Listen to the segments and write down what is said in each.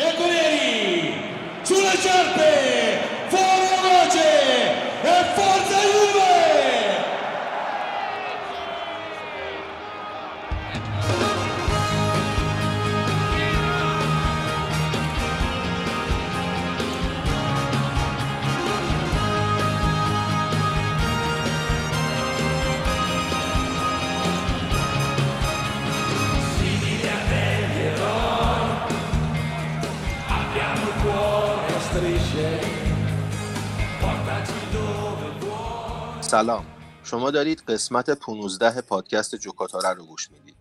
Bianconeri sulle certe! سلام. شما دارید قسمت 15 پادکست جوکاتاره رو گوش می‌دید.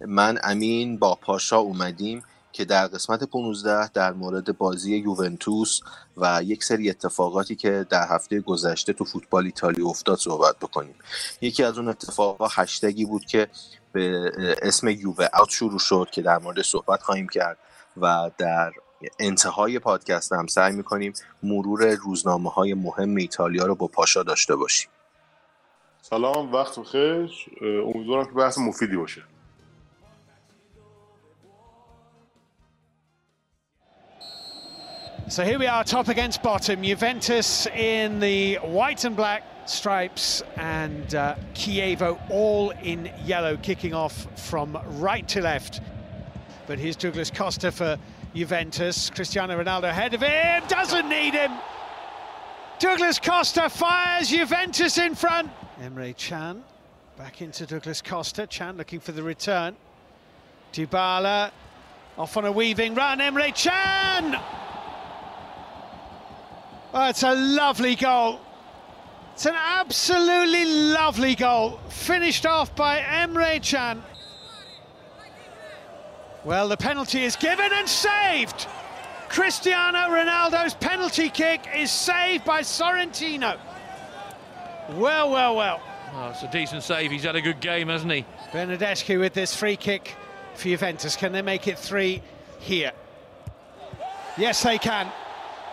من امین با پاشا اومدیم که در قسمت 15 در مورد بازی یوونتوس و یک سری اتفاقاتی که در هفته گذشته تو فوتبال ایتالیا افتاد صحبت بکنیم. یکی از اون اتفاقا هشتگی بود که به اسم یووه اوت شروع شد که در مورد صحبت خواهیم کرد و در انتهای پادکست هم سعی می‌کنیم مرور روزنامه های مهم ایتالیا رو با پاشا داشته باشیم. سلام وقت بخیر امیدوارم که بحث مفیدی باشه So here we are, top against bottom. Juventus in the white and black stripes, and uh, Chievo all in yellow, kicking off from right to left. But here's Douglas Costa for Juventus. Cristiano Ronaldo ahead of him, doesn't need him. Douglas Costa fires Juventus in front. Emre Chan back into Douglas Costa. Chan looking for the return. Dybala off on a weaving run. Emre Chan! Oh, it's a lovely goal. It's an absolutely lovely goal. Finished off by Emre Chan. Well, the penalty is given and saved. Cristiano Ronaldo's penalty kick is saved by Sorrentino. Well, well, well. Oh, it's a decent save. He's had a good game, hasn't he? Bernadeschi with this free kick for Juventus. Can they make it three here? Yes, they can.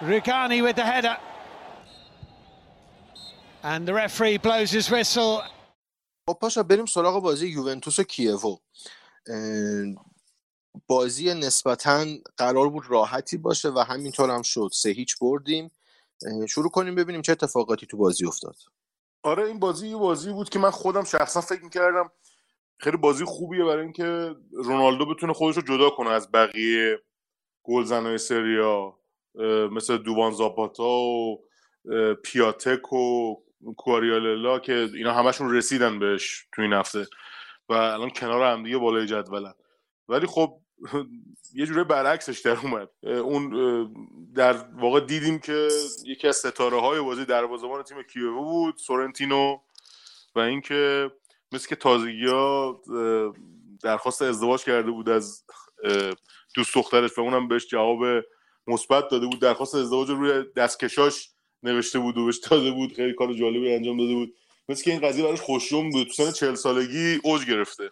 Rugani with the header. And the referee blows his whistle. خب پاشا بریم سراغ بازی یوونتوس و کیوو بازی نسبتا قرار بود راحتی باشه و همینطور هم شد سه هیچ بردیم شروع کنیم ببینیم چه اتفاقاتی تو بازی افتاد آره این بازی یه بازی بود که من خودم شخصا فکر می‌کردم خیلی بازی خوبیه برای اینکه رونالدو بتونه خودش رو جدا کنه از بقیه گلزنای سریا مثل دووان زاپاتا و پیاتک و کواریاللا که اینا همشون رسیدن بهش تو این هفته و الان کنار هم دیگه بالای جدولن. ولی خب یه جوره برعکسش در اومد. اون در واقع دیدیم که یکی از ستاره های بازی دروازه‌بان تیم کیوو بود سورنتینو و اینکه مثل که تازگی ها درخواست ازدواج کرده بود از دوست دخترش و اونم بهش جواب مثبت داده بود. درخواست ازدواج روی دستکشاش نوشته بود و بهش داده بود. خیلی کار جالبی انجام داده بود. مثل که این قضیه براش خوشیوم بود. تو سن 40 سالگی اوج گرفته.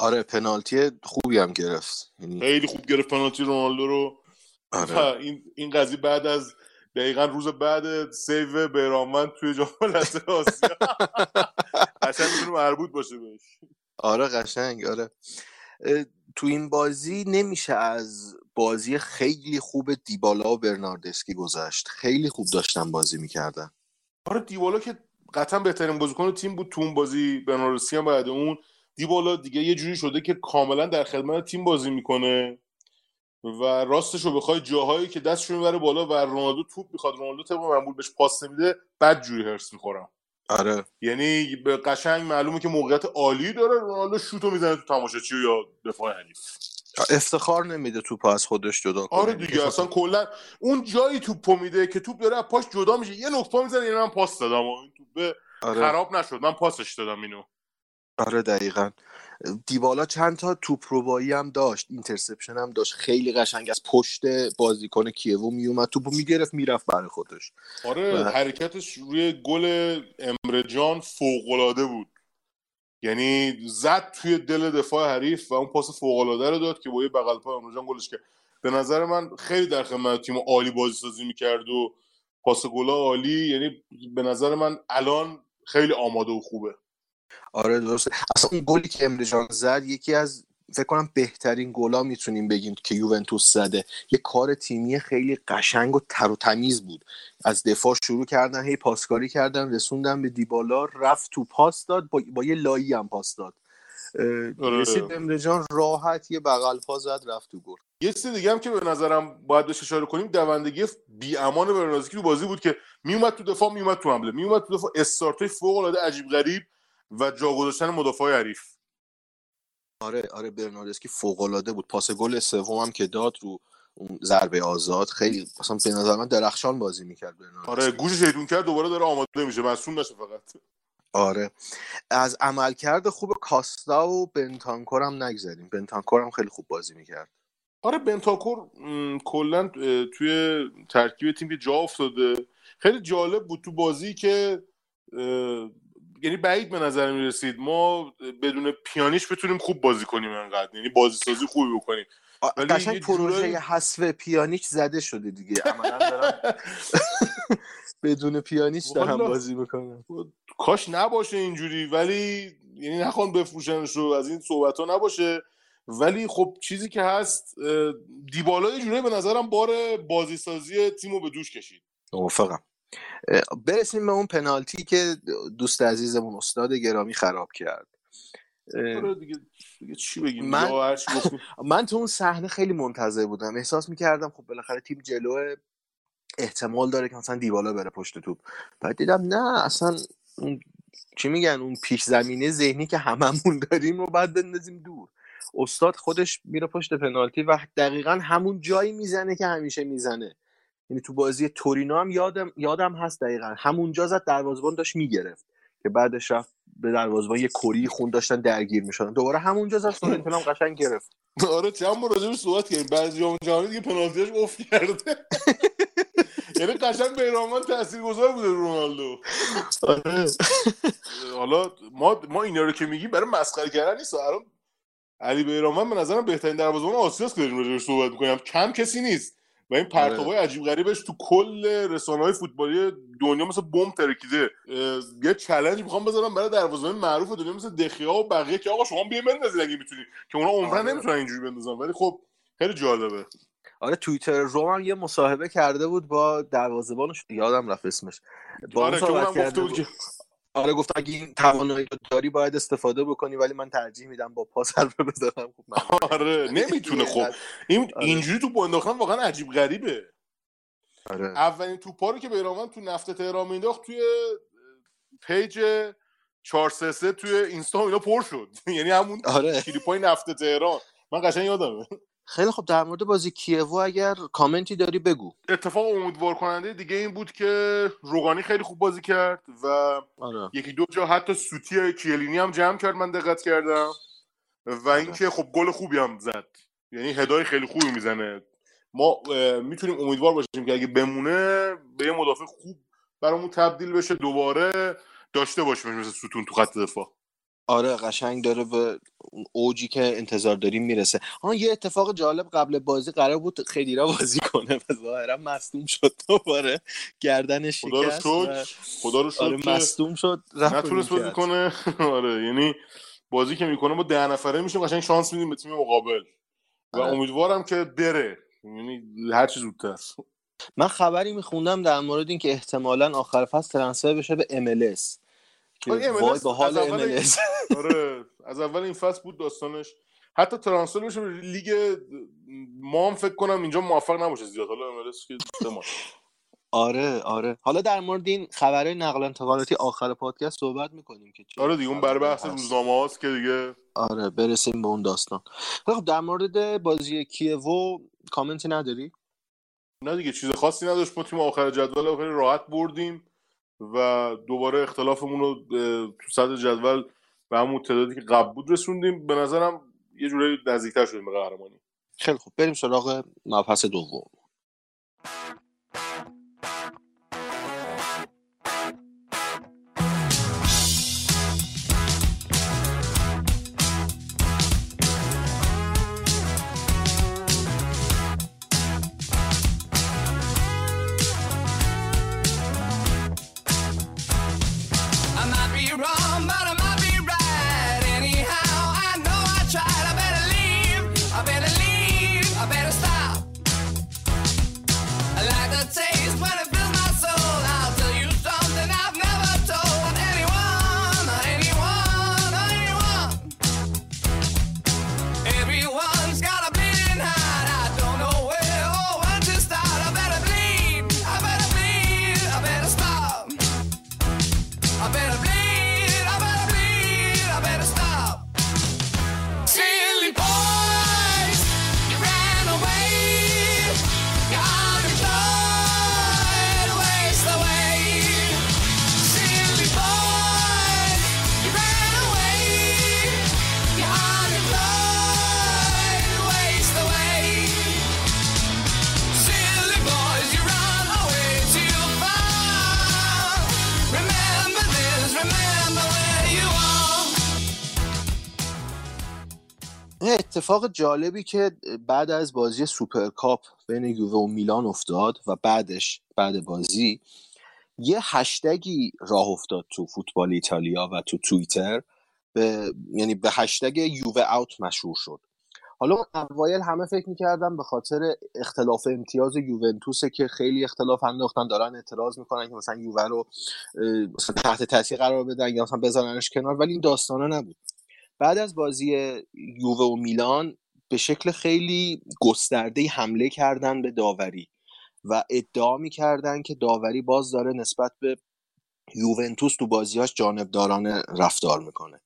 آره پنالتی خوبی هم گرفت. یعنی خیلی خوب گرفت پنالتی رونالدو رو. آره. این این قضیه بعد از دقیقا روز بعد سیو بیرانوند توی جام ملت آسیا. قشنگ می‌تونه مربوط باشه بهش. آره قشنگ آره. تو این بازی نمیشه از بازی خیلی خوب دیبالا و برناردسکی گذشت. خیلی خوب داشتن بازی می‌کردن. آره دیبالا که قطعا بهترین بازیکن تیم بود تو اون بازی برناردسکی هم بعد اون. دیبالا دیگه یه جوری شده که کاملا در خدمت تیم بازی می‌کنه و راستش رو بخوای جاهایی که دستشو می‌بره بالا و رونالدو توپ می‌خواد رونالدو طبق معمول بهش پاس نمیده بد جوری هرس می‌خورم. آره. یعنی به قشنگ معلومه که موقعیت عالی داره رونالدو شوتو می‌زنه تو تماشاچی یا دفاع حریف. افتخار نمیده توپ از خودش جدا کنه. آره دیگه اصلا کلا اون جایی توپو میده که توپ داره از پاش جدا میشه. یه نقطه می‌زنه یعنی من پاس دادم این توپ آره. خراب نشد. من پاسش دادم اینو. آره دقیقا. دیبالا چند تا توپ روبایی هم داشت interception هم داشت. خیلی قشنگ از پشت بازیکن کیوو میومد توپو می‌گرفت می‌رفت برای خودش. آره و... حرکتش روی گل امره جان فوقالعاده بود. یعنی زد توی دل دفاع حریف و اون پاس فوقالعاده رو داد که با یه بغل پای امرجان گلش که به نظر من خیلی در خدمت تیم عالی بازی سازی می‌کرد و پاس گلا عالی. یعنی به نظر من الان خیلی آماده و خوبه. آره درسته. اصلا اون گلی که امره جان زد یکی از فکر کنم بهترین گلا می‌تونیم بگیم که یوونتوس زده. یه کار تیمی خیلی قشنگ و تر و تمیز بود. از دفاع شروع کردن هی پاسکاری کردن رسوندن به دیبالا رفت تو پاس داد با, با یه لایی هم پاس داد. آره. رسید امره جان راحت یه بغل پا زد رفت تو گل. یه چیز دیگه هم که به نظرم باید بهش اشاره کنیم دوندگی بی امان برنازکی تو بازی بود که میومد تو دفاع میومد تو حمله میومد تو دفاع. استارتای فوق العاده عجیب غریب. و جا گذاشتن مدافع حریف. آره آره برناردسکی فوق العاده بود. پاس گل سوم هم که داد رو اون ضربه آزاد. خیلی مثلا به نظر من درخشان بازی می‌کرد برناردسکی. آره گوشش شیطون کرد دوباره داره آماده میشه. مصوم نشه فقط. آره. از عملکرد خوب کاستا و بنتانکور هم نگذریم. بنتانکور هم خیلی خوب بازی می‌کرد. آره بنتاکور کلا توی ترکیب تیم که جا افتاده. خیلی جالب بود تو بازی که اه، یعنی بعید به نظر می رسید. ما بدون پیانیش بتونیم خوب بازی کنیم انقدر. یعنی بازی سازی خوبی بکنیم. قشنگ پروژه جورایی- حذف پیانیچ زده شده دیگه. بدون پیانیچ دارن والا. بازی می‌کنن کاش نباشه اینجوری. ولی یعنی نخوان بفروشنش رو از این صحبت ها نباشه. ولی خب چیزی که هست دیبالا یه جوری به نظرم بار بازی سازی تیم رو به دوش کشید. موافقم. برسیم به اون پنالتی که دوست عزیزمون استاد گرامی خراب کرد. آره دیگه دیگه چی بگیم؟ من- من... تو اون صحنه خیلی منتظر بودم. احساس می‌کردم خب بالاخره تیم جلوه احتمال داره که مثلا دیبالا بره پشت توپ. بعد دیدم نه اصلا اون چی میگن اون پیش زمینه ذهنی که هممون داریم رو بعد بندازیم دور. استاد خودش میره پشت پنالتی و دقیقا همون جایی می‌زنه که همیشه می‌زنه. یعنی تو بازی تورینو هم یادم یادم هست دقیقا. همونجا زد دروازه‌بان داشت می‌گرفت که بعدش رفت به دروازه‌بان یه کری خون داشتن درگیر می‌شدن. دوباره همونجا زد فلورنتینا هم قشنگ گرفت. آره چند بار راجبش صحبت کردیم. بعضی جام جهانی دیگه پنالتیش افت کرده. یعنی قشنگ بیرانوند تاثیرگذار بوده رو رونالدو. آره. حالا ما ما اینا رو که میگیم برای مسخره کردن نیست. الان علی بیرانوند به نظرم بهترین دروازه‌بان آسیاست که داریم راجبش صحبت می‌کنیم. کم کسی نیست. و این پرتابای عجیب غریبش تو کل رسانه‌های فوتبالی دنیا مثل بمب ترکیده یه چالش می‌خوام بذارم برای دروازه‌بان معروف دنیا مثل دخیا و بقیه که آقا شما بیاین بندازید اگه می‌تونید که اونا عمرن آره. نمی‌تونن اینجوری بندازن. ولی خب خیلی جالبه. آره توییتر روم هم یه مصاحبه کرده بود با دروازه‌بانش. یادم رفت اسمش. با آره که اونم گفته بود. که آره گفت اگه این توانایی رو داری باید استفاده بکنی ولی من ترجیح میدم با پاس حرفه بزنم. خب من آره نمی‌تونه. خب این آره. اینجوری توپ انداختن واقعا عجیب غریبه. آره. اولین توپا رو که بیرانوند تو نفت تهران مینداخت توی پیج 433 توی اینستا اینا پر شد. یعنی همون آره. کلیپای نفت تهران. من قشنگ یادمه. خیلی خب در مورد بازی کیوو اگر کامنتی داری بگو. اتفاق امیدوار کننده دیگه این بود که روغانی خیلی خوب بازی کرد و آره. یکی دو جا حتی سوتی کیلینی هم جمع کرد من دقت کردم. و اینکه خب گل خوبی هم زد. یعنی هدای خیلی خوبی می‌زنه. ما می‌تونیم امیدوار باشیم که اگه بمونه به یه مدافع خوب برامون تبدیل بشه دوباره داشته باشیم مثل ستون تو خط دفاع. آره قشنگ داره به اوجی که انتظار داریم می‌رسه. ها یه اتفاق جالب قبل بازی قرار بود خدیرا بازی کنه و ظاهرا مصدوم شد دوباره. گردنش خدا رو شکست و شکر. خدا رو آره که مصدوم شد نتونست بازی. کنه. آره یعنی بازی که می‌کنه ما ده نفره میشیم قشنگ شانس میدیم به تیم مقابل. و آره. امیدوارم که بره. یعنی هر چی زودتر. من خبری میخوندم در مورد اینکه احتمالا آخر فصل ترنسفر بشه به MLS که وای به حال از اول MLS آره از اول این فصل بود داستانش. حتی ترانسفر بشه لیگ ما هم فکر کنم اینجا موفق نباشه زیاد. حالا MLS که. آره آره. حالا در مورد این خبرهای نقل انتقالاتی آخر پادکست صحبت می‌کنیم که آره دیگه اون خبرایی بحث. روزنامه هاست که دیگه. آره برسیم به اون داستان. خب در مورد بازی کیوو کامنتی نداری؟ نه دیگه چیز خاصی نداشت. ما تیم آخر جدول خیلی راحت بردیم. و دوباره اختلافمون رو تو صدر جدول به همون تعدادی که قبل بود رسوندیم. به نظرم یه جورایی نزدیکتر شدیم به قهرمانی. خیلی خوب. بریم سراغ مبحث دوم. اتفاق جالبی که بعد از بازی سوپرکاپ بین یووه و میلان افتاد و بعدش بعد بازی یه هشتگی راه افتاد تو فوتبال ایتالیا و تو توییتر. به یعنی به هشتگ یووه out مشهور شد. حالا اوایل همه فکر می‌کردن به خاطر اختلاف امتیاز یوونتوسه که خیلی اختلاف انداختن دارن اعتراض می‌کنن که مثلا یووه رو مثلا تحت تاثیر قرار بدن یا مثلا بزننش کنار ولی این داستانه نبود. بعد از بازی یووه و میلان به شکل خیلی گسترده حمله کردن به داوری و ادعا می‌کردن که داوری باز داره نسبت به یوونتوس تو بازیاش جانبدارانه رفتار می‌کنه.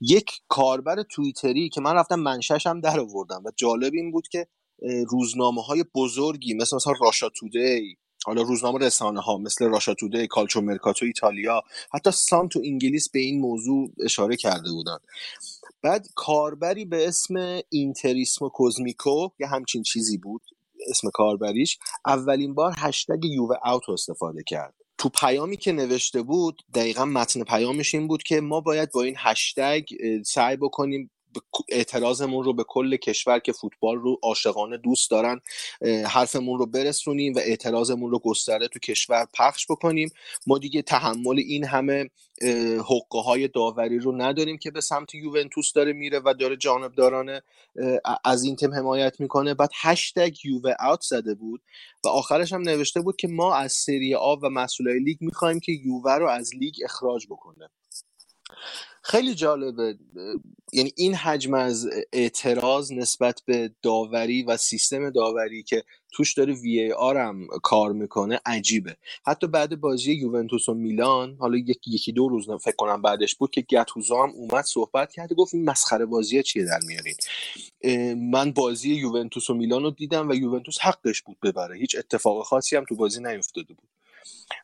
یک کاربر توییتری که من رفتم منششم در آوردم و جالب این بود که روزنامه های بزرگی مثل مثلا راشا تودی حالا روزنامه رسانه ها مثل راشا تودی کالچو مرکاتو ایتالیا حتی سان تو انگلیس به این موضوع اشاره کرده بودن. بعد کاربری به اسم اینتریسمو کوزمیکو یه همچین چیزی بود اسم کاربریش اولین بار هشتگ یووه اوت استفاده کرد. تو پیامی که نوشته بود دقیقا متن پیامش این بود که ما باید با این هشتگ سعی بکنیم اعتراضمون رو به کل کشور که فوتبال رو عاشقانه دوست دارن حرفمون رو برسونیم و اعتراضمون رو گسترده تو کشور پخش بکنیم. ما دیگه تحمل این همه حقه های داوری رو نداریم که به سمت یوونتوس داره میره و داره جانبدارانه از این تیم حمایت می‌کنه. بعد هشتگ یووه اوت زده بود و آخرش هم نوشته بود که ما از سری آ و مسئولای لیگ می‌خوایم که یووه رو از لیگ اخراج بکنه. خیلی جالبه. یعنی این حجم از اعتراض نسبت به داوری و سیستم داوری که توش داره وی ای آر هم کار می‌کنه عجیبه. حتی بعد بازی یوونتوس و میلان حالا یکی یکی دو روز فکر کنم بعدش بود که گتوزا هم اومد صحبت کرد گفت این مسخره بازی چیه در میارین. من بازی یوونتوس و میلان رو دیدم و یوونتوس حقش بود ببره. هیچ اتفاق خاصی هم تو بازی نیفتاده بود.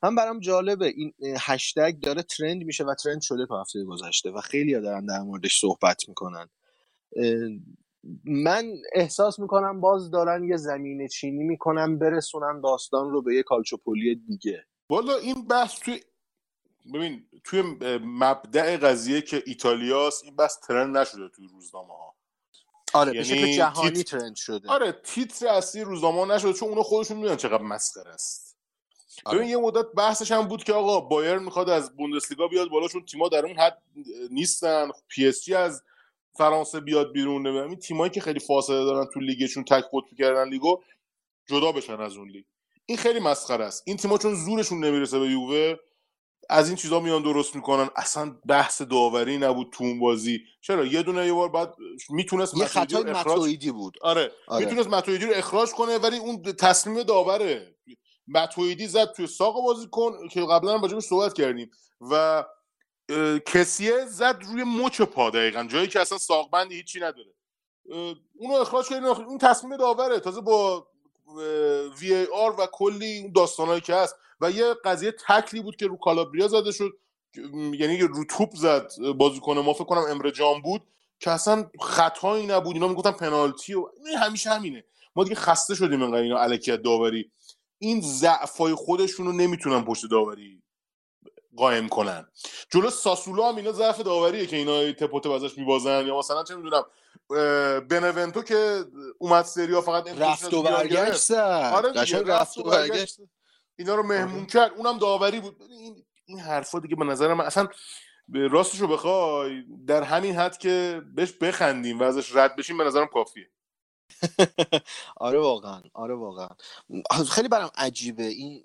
من برام جالبه. این هشتگ داره ترند میشه و ترند شده تا هفته گذشته و خیلی ها دارن در موردش صحبت می‌کنن. من احساس می‌کنم باز دارن یه زمین چینی می‌کنن برسونن داستان رو به یه کالچوپولی دیگه. والا این بحث توی ببین توی مبدع قضیه که ایتالیاست این بحث ترند نشده توی روزنامه ها آره یعنی به شکل جهانی تیت... ترند شده. آره تیتر اصلی روزنامه نشده چون اونا خودشون می‌دونن چقدر مسخره است. آره. ببین یه مدت بحثش هم بود که آقا بایر می‌خواد از بوندسلیگا بیاد بالا چون تیما در اون حد نیستن. پی اس جی از فرانسه بیاد بیرون. این تیمایی که خیلی فاصله دارن تو لیگشون تک قطبی کردن لیگو جدا بشن از اون لیگ. این خیلی مسخره است. این تیما چون زورشون نمی‌رسه به یووه از این چیزا میان درست می‌کنن. اصلا بحث داوری نبود تو اون بازی. چرا؟ یه دونه یه بار بعد می‌تونست یه خطای اخراج... بود. آره, آره. می‌تونست ماتویدی رو اخراج کنه ولی اون تصمیم داوره. ماتویدی زد توی ساق بازیکن که قبلا هم راجبش صحبت کردیم. و کسیه زد روی مچ پا دقیقا جایی که اصلا ساقبندی هیچی نداره. اونو اخراج کردیم اون تصمیم داوره. تازه با وی ای آر و کلی اون داستانهایی که هست. و یه قضیه تکلی بود که رو کالابریا زده شد یعنی رو توپ زد بازیکن ما فکر کنم امر جان بود که اصلا خطایی نبود. اینا می‌گفتن پنالتی و همیشه همینه. ما دیگه خسته شدیم انقدر اینا الکیت داوری. این ضعفای خودشون رو نمی‌تونن پشت داوری قایم کنن. جلو ساسولا هم اینا ضعف داوریه که اینا تپوت ازش میبازن یا مثلا چه می‌دونم بنونتو که اومد سریا فقط رفت و برگشت آره رفت و برگشت. اینا رو مهمون آره. کرد. اونم داوری بود. این این حرفا دیگه به نظر من اصلا راستش رو بخوای در همین حد که بهش بخندیم و ازش رد بشیم به نظرم کافیه. آره واقعا آره واقعا. خیلی برام عجیبه. این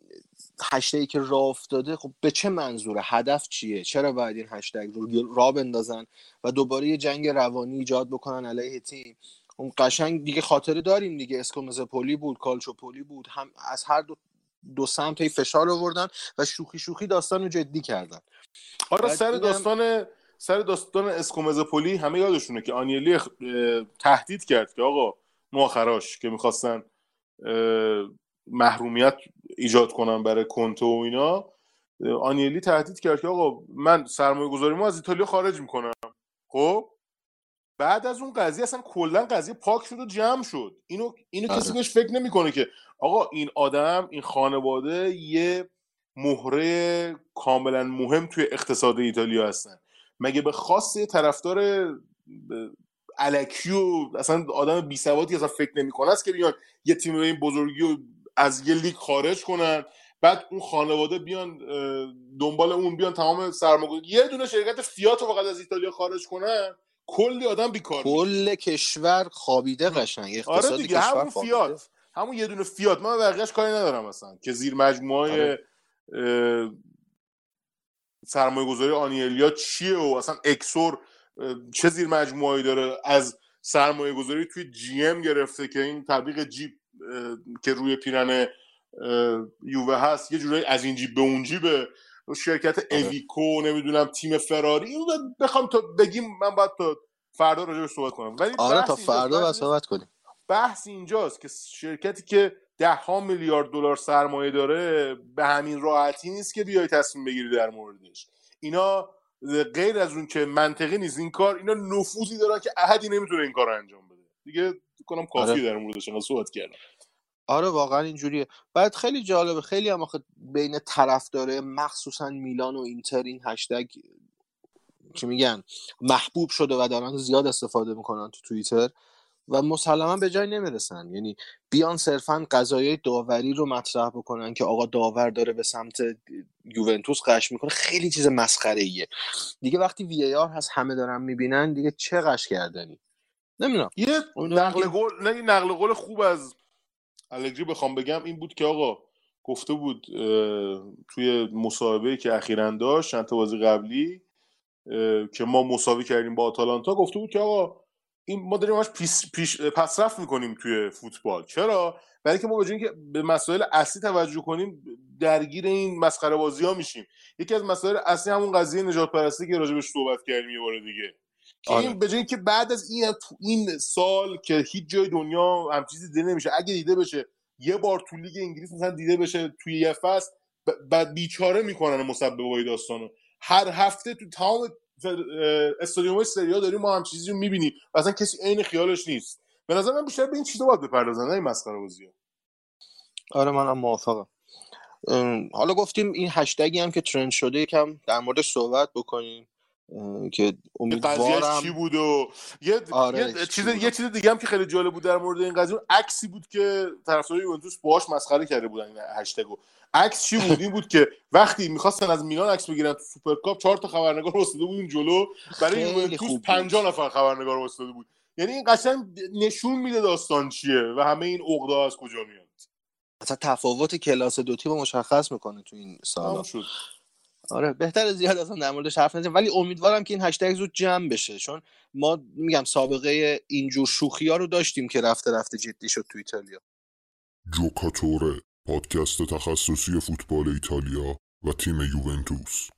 هشتگی که راه افتاده خب به چه منظوره؟ هدف چیه؟ چرا باید این هشتگ رو را بندازن و دوباره یه جنگ روانی ایجاد بکنن علیه تیم؟ اون قشنگ دیگه خاطره داریم دیگه. اسکومزپولی بود کالچوپولی بود هم از هر دو دو سمت فشار آوردن و شوخی شوخی داستان رو جدی کردن. آره سر داستان سر داستان اسکومزپولی همه یادشونه که آنیلی تهدید کرد که آقا ماخراش که می‌خواستن محرومیت ایجاد کنن برای کنتو و اینا. آنیلی تهدید کرد که آقا من سرمایه گذاری ما از ایتالیا خارج می‌کنم. خب؟ بعد از اون قضیه اصلا کلا قضیه پاک شد و جمع شد. اینو اینو کسی آره. بهش فکر نمی‌کنه که آقا این آدم این خانواده یه مهره کاملا مهم توی اقتصاد ایتالیا هستن. مگه به خاص طرفدار الکی و اصلا آدم بی سوادی اصلا فکر نمی‌کنه است که بیان یه تیم به این بزرگی رو از یه لیگ خارج کنن. بعد اون خانواده بیان دنبال اون بیان تمام سرمایه‌گذاری. یه دونه شرکت فیات رو فقط از ایتالیا خارج کنن؟ کلی آدم بیکار کل کشور خوابیده قشنگ اقتصاد آره دیگه کشور همون خوابیده. فیات. همون یه دونه فیات. من بقیه‌اش کاری ندارم مثلا که زیر مجموعه آره. سرمایه گذاری آنیلیا چیه و اصلا اکسور چه زیر مجموعه‌ای داره از سرمایه گذاری توی جی ام گرفته که این تبلیغ جیب که روی پیرن یووه هست یه جورایی از این جیب به اون جیبه. شرکت آره. اویکو نمی‌دونم تیم فراری. اینو بخوام تا بگیم من باید تا فردا راجع صحبت کنم. ولی آره تا فردا باید صحبت کنیم. بحث اینجاست که شرکتی که ده ها میلیارد دلار سرمایه داره به همین راحتی نیست که بیای تصمیم بگیری در موردش. اینا غیر از اون که منطقی نیست. این کار اینا نفوذی دارن که احدی نمی‌تونه این کار رو انجام بده. دیگه کنم کافی آره. در موردش صحبت کردم آره واقعا اینجوریه. بعد خیلی جالبه خیلی هم آخه بین طرف داره مخصوصا میلان و اینتر این هشتگ چی میگن محبوب شده و دارن زیاد استفاده می‌کنن تو توییتر. و مسلما به جای نمی‌رسن. یعنی بیان صرفا قضایای داوری رو مطرح بکنن که آقا داور داره به سمت یوونتوس قش می‌کنه. خیلی چیز مسخره ایه دیگه وقتی وی آر هست همه دارن می‌بینن دیگه چه قش کردنی؟ نمی‌دونم. یه نقل نقل- قول نه یه نقل قول خوب از الگری بخوام بگم این بود که آقا گفته بود توی مسابقه که اخیرا داشت چند تا بازی قبلی که ما مساوی کردیم با آتالانتا گفته بود که آقا این ما داریم همش پیش, پیش پسرفت می‌کنیم توی فوتبال. چرا؟ برای اینکه ما به اینکه به مسائل اصلی توجه کنیم درگیر این مسخره بازی ها میشیم. یکی از مسائل اصلی همون قضیه نجات پرستی که راجبش صحبت کردیم یه بار دیگه. که آره. این به جای اینکه بعد از این این سال که هیچ جای دنیا هم چیزی دیده نمیشه اگه دیده بشه یه بار تو لیگ انگلیس مثلا دیده بشه توی یه فصل بعد بیچاره می‌کنن مسببای داستانو. هر هفته تو تمام استادیوم سریا داریم ما هم چیزی رو می‌بینیم. و اصلا کسی عین خیالش نیست. به نظر من بیشتر به این چیزا باید بپردازن نه مسخره بازی آره منم موافقم. حالا گفتیم این هشتگی هم که ترند شده یکم در مورد صحبت بکنیم. که امیدوارم چی بود و یه, آره، یه چی چیز بود؟ یه چیز دیگه هم که خیلی جالب بود در مورد این قضیه اون عکسی بود که طرفدارای یوونتوس باهاش مسخره کرده بودن این هشتگو عکس چی بود؟ این بود که وقتی می‌خواستن از میلان عکس بگیرن تو سوپرکاپ چهار تا خبرنگار وایساده بود اون جلو. برای یوونتوس خوب بود. 50 نفر خبرنگار وایساده بود. یعنی این قشنگ نشون میده داستان چیه و همه این عقده از کجا میاد. اصلا تفاوت کلاس دو تیم مشخص می‌کنه تو این شد. آره بهتر زیاد اصلا در موردش حرف نزنیم. ولی امیدوارم که این هشتگ زود جمع بشه. چون ما میگم سابقه اینجور شوخی ها رو داشتیم که رفته رفته جدی شد تو ایتالیا. جوکاتوره پادکست تخصصی فوتبال ایتالیا و تیم یوونتوس.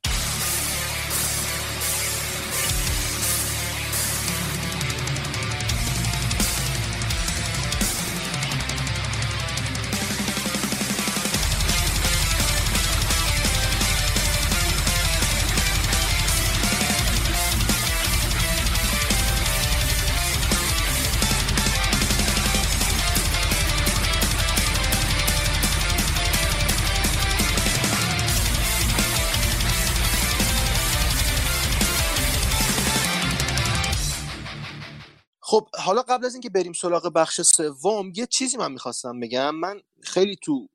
حالا قبل از اینکه بریم سراغ بخش سوم یه چیزی من می‌خواستم بگم. من خیلی تو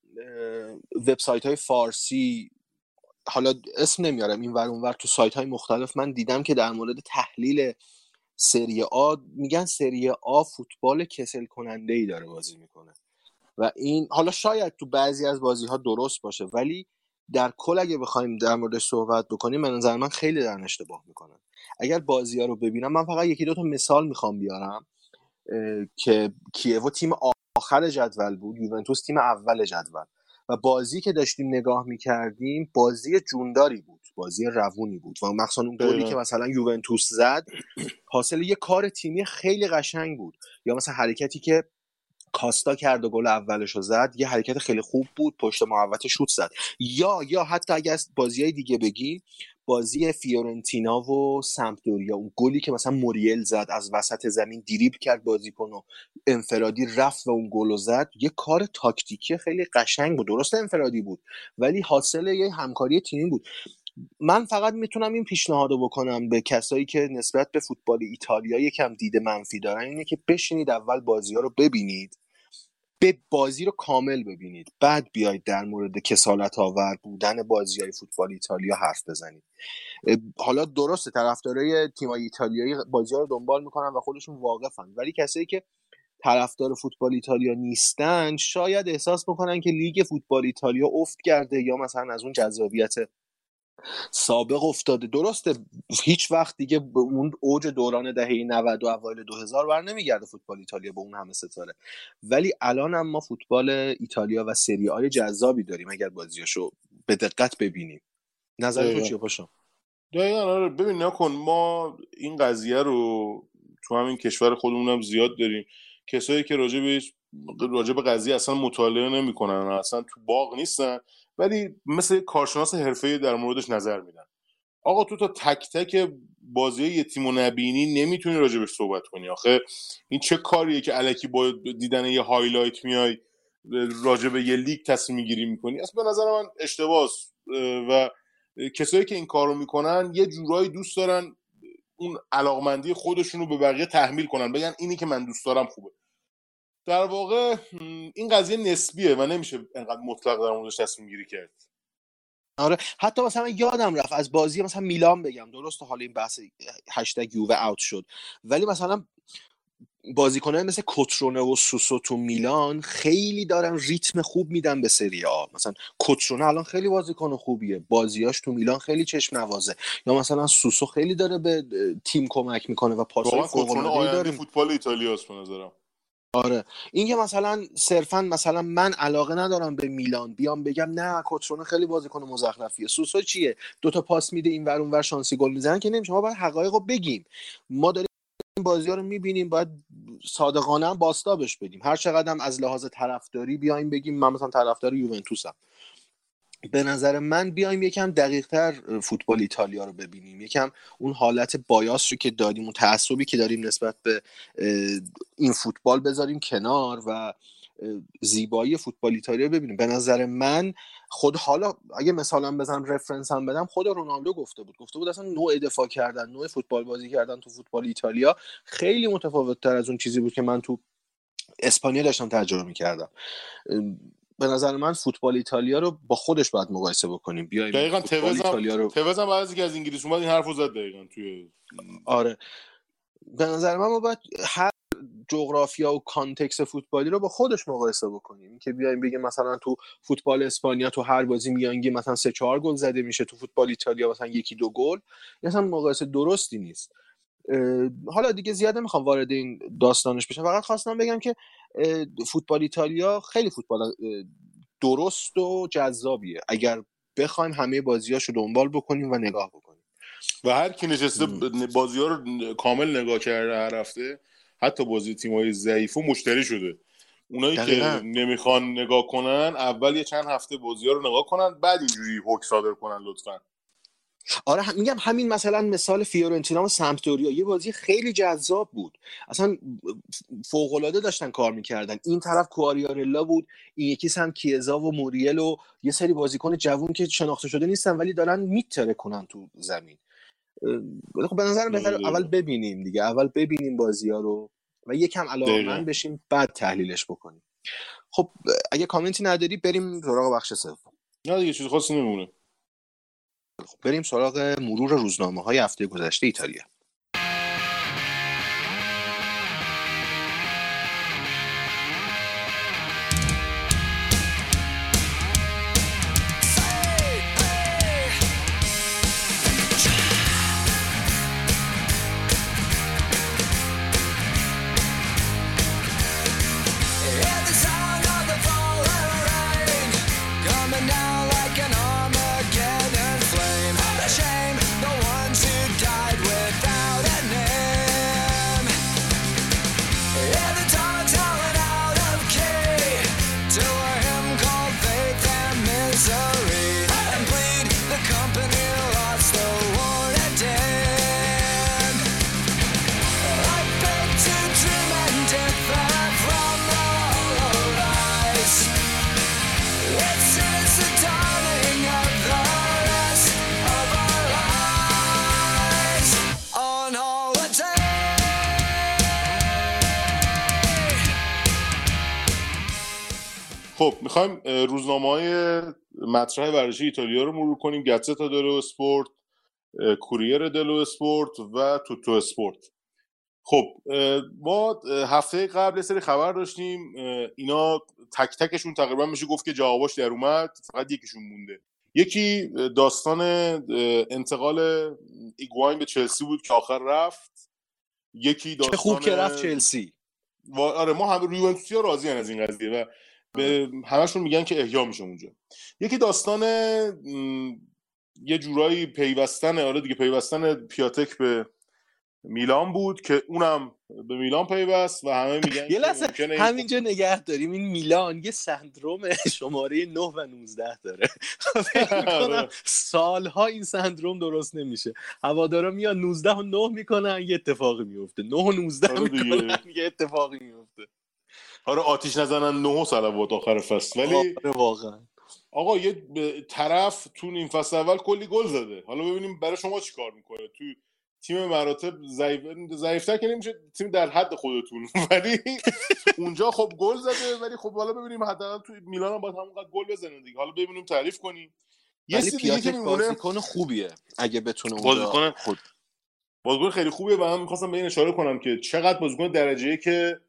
وبسایت های فارسی حالا اسم نمیارم این ور اونور تو سایت های مختلف من دیدم که در مورد تحلیل سری آ میگن سری آ فوتبال کسل کننده ای داره بازی می‌کنه. و این حالا شاید تو بعضی از بازی ها درست باشه ولی در کل اگه بخوایم در موردش صحبت بکنیم به نظر من خیلی دارن اشتباه می‌کنن. اگر بازی ها رو ببینم من فقط یکی دو تا مثال می‌خوام بیارم. که کیوو تیم آخر جدول بود یوونتوس تیم اول جدول. و بازی که داشتیم نگاه می‌کردیم بازی جونداری بود بازی روونی بود. و مخصوصا اون گلی دقیقاً. که مثلا یوونتوس زد حاصل یه کار تیمی خیلی قشنگ بود. یا مثلا حرکتی که کاستا کرد و گل اولش رو زد. یه حرکت خیلی خوب بود. پشت محوطه شوت زد. یا یا حتی اگه از بازی دیگه بگیم بازی فیورنتینا و سمپدوریا اون گلی که مثلا موریل زد از وسط زمین دیریب کرد بازیکن و انفرادی رفت و اون گل زد. یه کار تاکتیکی خیلی قشنگ بود. درست انفرادی بود. ولی حاصل یه همکاری تیمی بود. من فقط می‌تونم این پیشنهاد رو بکنم به کسایی که نسبت به فوتبال ایتالیا یکم دید منفی دارن اینه که بشینید اول بازی ها رو ببینید. به بازی رو کامل ببینید. بعد بیاید در مورد کسالت آور بودن بازی های فوتبال ایتالیا حرف بزنید. حالا درسته طرفدارای تیمای ایتالیایی بازی ها رو دنبال می‌کنن و خودشون واقفن. ولی کسایی که طرفدار فوتبال ایتالیا نیستن شاید احساس بکنن که لیگ فوتبال ایتالیا افت کرده یا مثلا از اون جذابیت سابق افتاده. درسته هیچ وقت دیگه به اون اوج دوران دهه 90 و اوایل 2000 بر نمیگرده فوتبال ایتالیا به اون همه ستاره. ولی الان هم ما فوتبال ایتالیا و سری آی جذابی داریم اگر بازیاشو به دقت ببینیم. نظر تو چیه پاشا؟ دقیقا آره. ببین نکن. ما این قضیه رو تو همین کشور خودمون هم زیاد داریم. کسایی که راجع به راجع به قضیه اصلا مطالعه نمی‌کنن اصلا تو باغ نیستن ولی مثل کارشناس حرفه در موردش نظر میدن. آقا تو تا تک تک بازی تیم و نبینی نمی‌تونی راجبش صحبت کنی. آخه این چه کاریه که علکی با دیدن یه هایلایت میای راجب یه لیگ تصمیم می‌گیری می‌کنی؟ اصلا به نظر من اشتباس. و کسایی که این کارو می‌کنن یه جورایی دوست دارن اون علاقمندی خودشون رو به بقیه تحمیل کنن بگن اینی که من دوست دارم خوبه. در واقع این قضیه نسبیه و نمیشه انقدر مطلق در موردش تصمیم گیری کرد. آره حتی مثلا یادم رفت از بازی مثلا میلان بگم درست حالا این بحث هشتگ یووه اوت شد. ولی مثلا بازیکنان مثل کوترونه و سوسو تو میلان خیلی دارن ریتم خوب میدن به سری آ. مثلا کوترونه الان خیلی بازیکن خوبیه. بازیاش تو میلان خیلی چشم نوازه. یا مثلا سوسو خیلی داره به تیم کمک می‌کنه و پاسای فوق العاده فوتبال ایتالیاست به نظرم. آره. این که مثلا صرفا مثلا من علاقه ندارم به میلان بیام بگم نه کوترونه خیلی بازیکن مزخرفیه. سوسو چیه؟ دوتا پاس میده این ور اون شانسی گل می‌زنن که نمیشه. ما باید حقایق رو بگیم. ما داریم بازی ها رو می‌بینیم باید صادقانه هم باستابش بدیم. هر چقدر هم از لحاظ طرفداری بیایم بگیم من مثلا طرفدار یوونتوسم. به نظر من بیایم یکم دقیقتر فوتبال ایتالیا رو ببینیم. یکم اون حالت بایاس رو که داریم اون تعصبی که داریم نسبت به این فوتبال بذاریم کنار و زیبایی فوتبال ایتالیا ببینیم. به نظر من خود حالا اگه مثلا بزنم رفرنس هم بدم خود رونالدو گفته بود. گفته بود اصلا نوع دفاع کردن نوع فوتبال بازی کردن تو فوتبال ایتالیا خیلی متفاوت تر از اون چیزی بود که من تو اسپانیا داشتم تجربه می‌کردم. به نظر من فوتبال ایتالیا رو با خودش باید مقایسه بکنیم. بیایم دقیقاً ایتالیا رو توز هم بعد از انگلیس اومد این حرفو زد دقیقاً توی آره. به نظر من ما باید هر جغرافیا و context فوتبالی رو با خودش مقایسه بکنیم. که بیایم بگیم مثلا تو فوتبال اسپانیا تو هر بازی میانگین مثلا سه چهار گل زده میشه تو فوتبال ایتالیا مثلا یکی دو گل مثلا مقایسه درستی نیست. حالا دیگه زیاد نمی‌خوام وارد این داستانش بشم. فقط خواستم بگم که فوتبال ایتالیا خیلی فوتبال درست و جذابیه. اگر بخوایم همه بازیاشو دنبال بکنیم و نگاه بکنیم. و هر کی نشسته بازی ها رو کامل نگاه کرده هر هفته حتی بازی تیم های ضعیف و مشتری شده. اونایی که نمی‌خوان نگاه کنن اول یه چند هفته بازی ها رو نگاه کنن بعد اینجوری حک صادر کنن لطفا. آره میگم همین مثلا مثال فیورنتینا و سمپدوریا. یه بازی خیلی جذاب بود. اصلا فوق العاده داشتن کار می‌کردن. این طرف کواریارلا بود این یکی هم کیزا و موریل و یه سری بازیکن جوون که شناخته شده نیستن ولی دارن میتره کنن تو زمین. خب به نظر بهتر اول ببینیم دیگه. اول ببینیم بازی ها رو و یکم علاقمند بشیم بعد تحلیلش بکنیم. خب اگه کامنتی نداری بریم سراغ بخش سوم. نه دیگه چیز خاصی نمونه خب بریم سراغ مرور روزنامه های هفته گذشته ایتالیا. می‌خوایم روزنامه های مطرح ورزشی ایتالیا رو مرور کنیم. گاتزتا دلو اسپورت کوریر دلو اسپورت و توتو اسپورت خب ما هفته قبل یه سری خبر داشتیم. اینا تک تکشون تقریبا میشه گفت که جواباش در اومد. فقط یکیشون مونده. یکی داستان انتقال ایگواین به چلسی بود که آخر رفت. یکی چه داستان خوب که رفت چلسی. و آره ما هم یوونتوسی ها راضی از این قضیه و به همشون میگن که احیا میشه اونجا. یکی داستان یه جورایی پیوستن آره دیگه پیوستن پیاتک به میلان بود که اونم به میلان پیوست و همه میگن یه لحظه همینجا نگه داریم. این میلان یه سندروم شماره 9 و 19 داره. آره. سالها این سندروم درست نمیشه. هوادارا میان 19 و 9 می‌کنن یه اتفاقی میفته 9 و 19 آره. می‌کنن یه اتفاقی میفته آره آتیش نزنن نه صلوات آخر فصل. ولی آره واقعا. آقا یه ب- طرف تو نیم فصل اول کلی گل زده. حالا ببینیم برای شما چی کار می‌کنه؟ تو تیم مراتب ضعیف ضعیفتر که نمیشه تیم در حد خودتون. ولی اونجا خب گل زده. ولی خب حالا ببینیم حداقل تو میلان هم باید همونقدر گل بزنه دیگه. حالا ببینیم تعریف کنیم. یه چیز دیگه که بازیکن خوبیه. اگه بتونه اونجا بازیکن خود بازیکن خیلی خوبیه. و من می‌خواستم به این اشاره کنم که چقدر بازیکن درجه که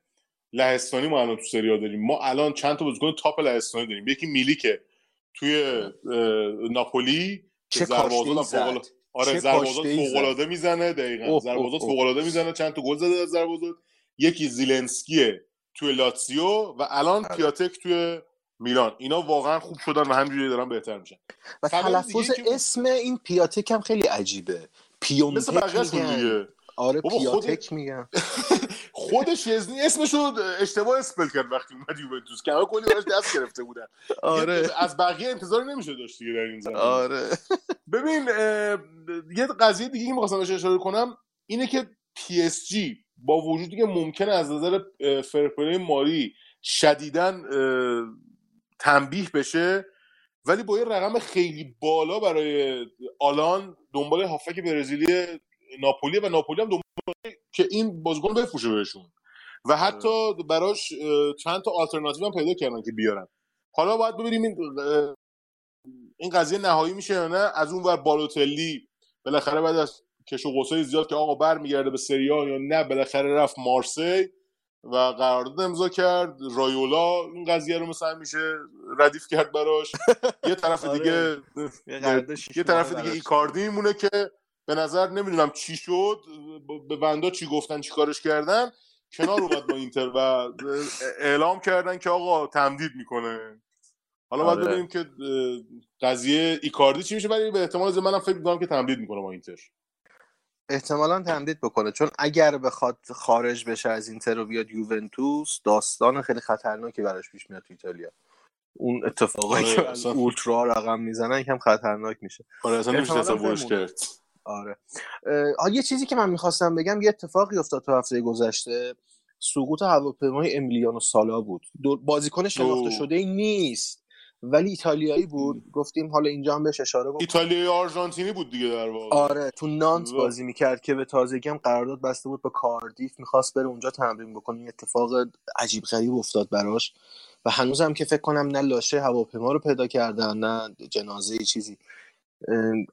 لهستانی ما الان تو سری داریم. ما الان چند تا بازیکن تاپ لهستانی داریم. یکی میلیکه توی اه، ناپولی چه که ضربازات کاشته‌ای هم فوق زد. آره کاشته‌ای فوق العاده می‌زنه دقیقاً. اوه. فوق العاده می‌زنه. چند تا گل زده از ضربازات یکی زیلنسکیه توی لاتسیو و الان آره. پیاتک توی میلان. اینا واقعا خوب شدن و همینجوری دارن بهتر میشن. و تلفظ که- اسم این پیاتک هم خیلی عجیبه. مثل پیونتک دیگه. آره خود- پیاتک میگن خود شزنی اسمش رو اشتباه spell کرد وقتی اومد یوونتوس. که کلی براش دست گرفته بودن. آره. از بقیه انتظاری نمیشه داشت دیگه در این زمینه. آره. ببین یه قضیه دیگه که می‌خواستم بهش اشاره کنم اینه که پی اس جی با وجودی که ممکنه از نظر fair play مالی شدیداً تنبیه بشه ولی با یه رقم خیلی بالا برای آلان دنبال هافک برزیلی ناپولی و ناپولی هم دنبال که این بازیکن بفروشه بهشون. و حتی براش چند تا آلترناتیو هم پیدا کردن که بیارن. حالا باید ببینیم این این قضیه نهایی میشه یا نه؟ از اون ور بالوتلی بالاخره بعد از کش و قوسای زیاد که آقا برمیگرده به سریا یا نه بالاخره رفت مارسی و قرارداد امضا کرد. رایولا این قضیه رو مثلا میشه ردیف کرد براش. یه طرف آره. دیگه یه طرف دیگه. ایکاردی میمونه که به نظر نمی‌دونم چی شد به بندا چی گفتن چی کارش کردن کنار اومد با اینتر و اعلام کردن که آقا تمدید می‌کنه حالا باید آره. ببینیم که قضیه ایکاردی چی میشه ولی به احتمال منم فکر می‌کنم که تمدید می‌کنه با اینتر احتمالا تمدید بکنه چون اگر بخواد خارج بشه از اینتر و بیاد یوونتوس داستان خیلی خطرناکی براش پیش میاد تو ایتالیا اون اتفاقایی آره، که. اولترا رقم می‌زنن یکم خطرناک میشه آره اصلا نمیشه تصورش. کرد آره. یه چیزی که من می‌خواستم بگم یه اتفاقی افتاد تو هفته گذشته. سقوط هواپیمای امیلیانو سالا بود. بازیکن شناخته. شده ای نیست. ولی ایتالیایی بود. گفتیم حالا اینجا هم بهش اشاره بکنم ایتالیایی آرژانتینی بود دیگه در واقع. آره تو نانت بازی می‌کرد که به تازگی هم قرارداد بسته بود به کاردیف. می‌خواست بره اونجا تمرین بکنه. این اتفاق عجیب غریب افتاد براش. و هنوزم که فکر کنم نه لاشه هواپیما رو پیدا کردن نه جنازه چیزی.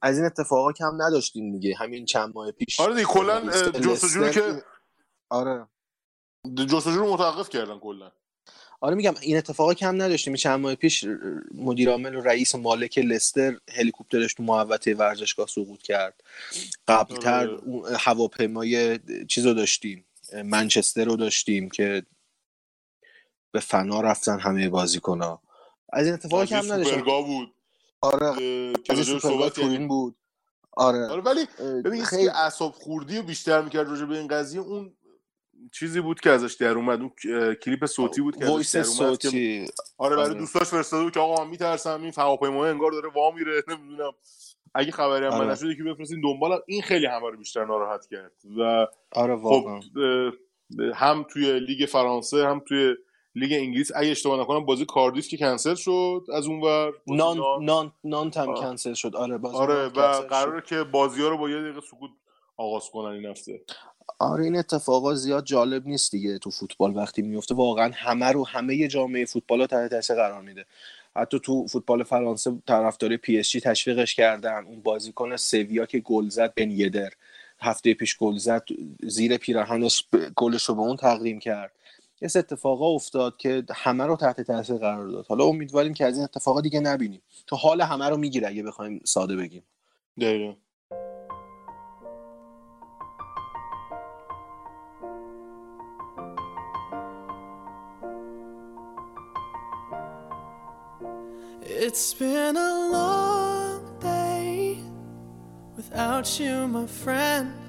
از این اتفاقا کم نداشتیم دیگه. همین چند ماه پیش آره دیگه کلا جستجو که آره. جستجو رو متوقف کردن کلا. آره میگم این اتفاقا کم نداشتیم. چند ماه پیش مدیر عامل و رئیس مالک لستر هلیکوپترش تو محوطه ورزشگاه سقوط کرد. قبلتر آره. هواپیمای چیز رو داشتیم. منچستر رو داشتیم که به فنا رفتن همه بازیکن‌ها. از این اتفاقا کم نداشتیم. بود. آره. که صحبت کردیم. بود. آره. آره ولی ببین خیلی. که اعصاب خوردی و بیشتر می‌کرد راجع به این قضیه. اون چیزی بود که ازش در اومد. اون کلیپ صوتی بود که ازش voice در اومد که آره برای آره. دوستاش فرستاده بود که آقا من میترسم این هواپیمای انگار داره وا میره نمی‌دونم. اگه خبری هم آره. یکی بفرستین دنبالم این خیلی همه رو بیشتر ناراحت کرد. و آره خب واقعا. هم توی لیگ فرانسه هم توی لیگ انگلیس اگه اشتباه نکنم بازی کاردیف که کنسل شد از اونور بازی نان نان. نان آه. کنسل شد. آره بازی آره و. قراره که بازی ها رو با یه دقیقه سکوت آغاز کنن این هفته. آره این اتفاقا زیاد جالب نیست دیگه تو فوتبال وقتی میفته واقعا همه رو همه جامعه فوتبال رو تحت تاثیر قرار میده. حتی تو فوتبال فرانسه طرفدار پی اس جی تشویقش کردن. اون بازیکن سویا که گل زد بن یدر. هفته پیش گل زد زیر پیراهنش گلش رو به اون تقدیم کرد. یه اتفاقا افتاد که همه رو تحت تاثیر قرار داد. حالا امیدواریم که از این اتفاقا دیگه نبینیم. تو حال همه رو می‌گیره اگه بخوایم ساده بگیم. دقیقا. It's been a long day without you, my friend.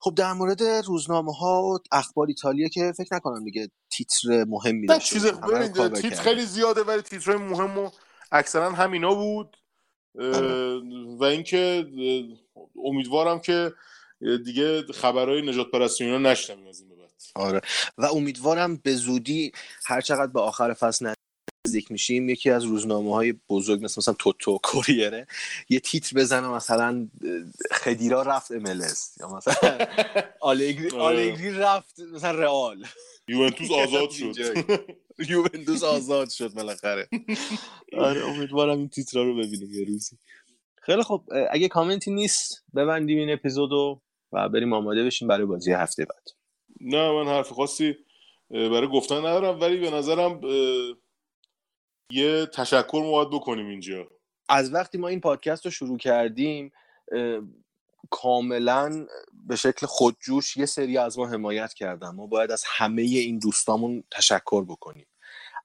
خب در مورد روزنامه ها و اخبار ایتالیا که فکر نکنم دیگه تیتر مهمی نه داشته چیز تیتر. خیلی زیاده ولی تیترهای مهم و اکثرا همینا بود. اه، و اینکه امیدوارم که دیگه خبرهای نجات پرستی اینا نشنویم از این به بعد. آره. و امیدوارم به زودی هر چقدر به آخر فصل نزدیک میشیم یکی از روزنامه های بزرگ مثل مثلا توتو کوریره یه تیتر بزنه مثلا خدیرا رفت املس یا مثلا آلگری, آره. آلگری رفت مثلا رئال. یوونتوس آزاد شد. یوونتوس آزاد شد بالاخره. آره امیدوارم این تیترا رو ببینیم یه روزی. خیلی خب اگه کامنتی نیست ببندیم این اپیزودو و بریم آماده بشیم برای بازی هفته بعد. نه من حرف خاصی برای گفتن ندارم ولی به نظرم یه تشکر ما بکنیم اینجا. از وقتی ما این پادکست رو شروع کردیم کاملا به شکل خودجوش یه سری از ما حمایت کردن. ما باید از همه این دوستامون تشکر بکنیم.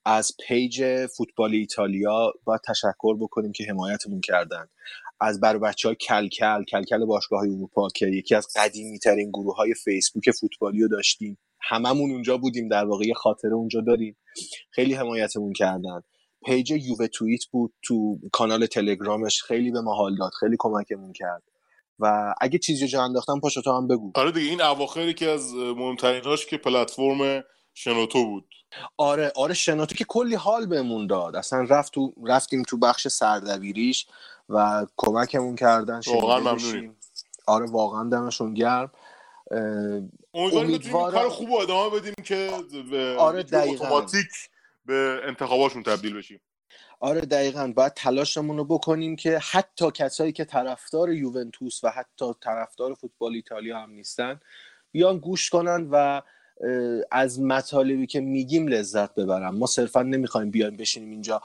از پیج فوتبال ایتالیا باید تشکر بکنیم که حمایتمون کردن. از بر بچه های کلکل کلکل باشگاه های اروپا که یکی از قدیمی ترین گروه های فیسبوک فوتبالی رو داشتیم. هممون اونجا بودیم در واقع خاطره اونجا داریم. خیلی حمایتمون کردن. پیج یووه توییت بود تو کانال تلگرامش خیلی به ما حال داد خیلی کمکمون کرد. و اگه چیزی جا انداختم پاشو تو هم بگو. آره دیگه این اواخری که از مهمتریناش که پلتفرم شنوتو بود. آره آره شناتو که کلی حال بهمون داد. اصلا رفت تو رفتیم تو بخش سردبیریش و کمکمون کردن واقعا ممنونیم. آره واقعا دمشون گرم. امیدواریم این امیدوارم- کار خوب ادامه بدیم که به آره، دقیقاً. اتوماتیک به انتخاباشون تبدیل بشیم. آره دقیقا. باید تلاشمون رو بکنیم که حتی کسایی که طرفدار یوونتوس و حتی طرفدار فوتبال ایتالیا هم نیستن بیان گوش کنن و از مطالبی که میگیم لذت ببرن. ما صرفا نمی‌خوایم بیایم بشینیم اینجا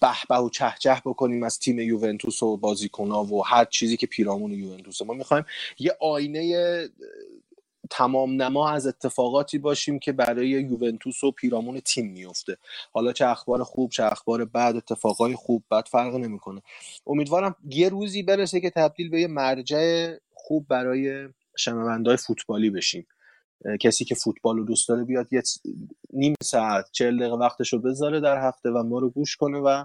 به به و چه چه بکنیم از تیم یوونتوس و بازیکنها و هر چیزی که پیرامون یوونتوسه. ما می‌خوایم یه آینه تمام نما از اتفاقاتی باشیم که برای یوونتوس و پیرامون تیم میفته حالا چه اخبار خوب چه اخبار بد اتفاقای خوب بد فرق نمی‌کنه. امیدوارم یه روزی برسه که تبدیل به یه مرجع خوب برای شنوندهای فوتبالی بشیم. کسی که فوتبال رو دوست داره بیاد یه نیم ساعت چهل دقیقه وقتش رو بذاره در هفته و ما رو گوش کنه و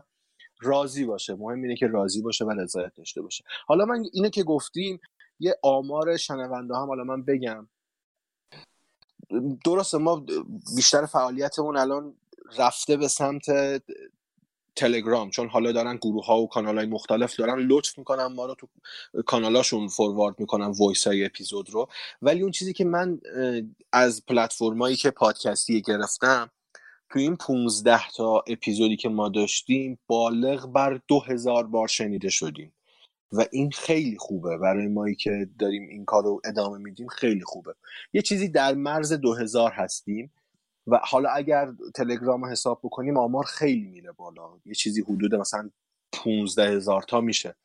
راضی باشه. مهم اینه که راضی باشه و رضایت داشته باشه. حالا من اینو که گفتیم یه آمار شنونده هم حالا من بگم درسته ما بیشتر فعالیتمون الان رفته به سمت تلگرام چون حالا دارن گروه ها و کانال های مختلف دارن لطف می‌کنن ما رو تو کانالاشون فوروارد می‌کنن وایس های اپیزود رو. ولی اون چیزی که من از پلتفرمایی که پادکستی گرفتم تو این 15 تا اپیزودی که ما داشتیم بالغ بر دو هزار بار شنیده شدیم. و این خیلی خوبه. برای مایی که داریم این کار رو ادامه میدیم خیلی خوبه. یه چیزی در مرز دو هزار هستیم و حالا اگر تلگرام حساب بکنیم آمار خیلی میره بالا. یه چیزی حدود مثلا 15 هزار تا میشه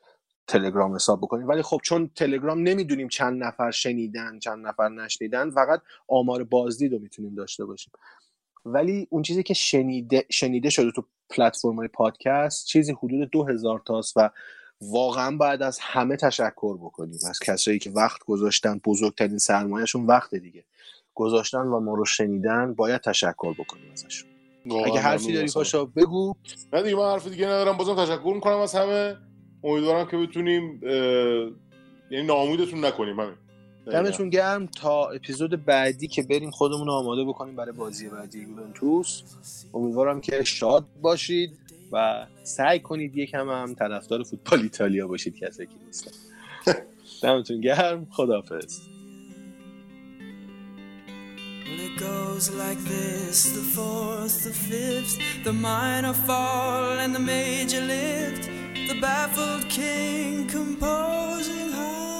تلگرام حساب بکنیم. ولی خب چون تلگرام نمی‌دونیم چند نفر شنیدن چند نفر نشنیدن فقط آمار بازدید رو می‌تونیم داشته باشیم. ولی اون چیزی که شنیده, شنیده شده تو پلتفرم های پادکست چیزی حدود دو هزار تاست و واقعا باید از همه تشکر بکنیم. از کسایی که وقت گذاشتن بزرگترین سرمایهشون وقت دیگه. گذاشتن و ما رو شنیدن باید تشکر بکنیم ازشون. اگه حرفی داری پاشا بگو. نه دیگه من حرف دیگه ندارم. بازم تشکر می‌کنم از همه. امیدوارم که بتونیم یعنی ناامیدتون نکنیم همین. دمتون گرم. تا اپیزود بعدی که بریم خودمون رو آماده بکنیم برای بازی بعدی. یوونتوس. امیدوارم که شاد باشید. و سعی کنید یکم هم طرفدار فوتبال ایتالیا باشید کسی که نیستن دمتون گرم خدافظ Well, it goes like this the fourth, the fifth, the minor fall and the major lift, the baffled king composing hallelujah,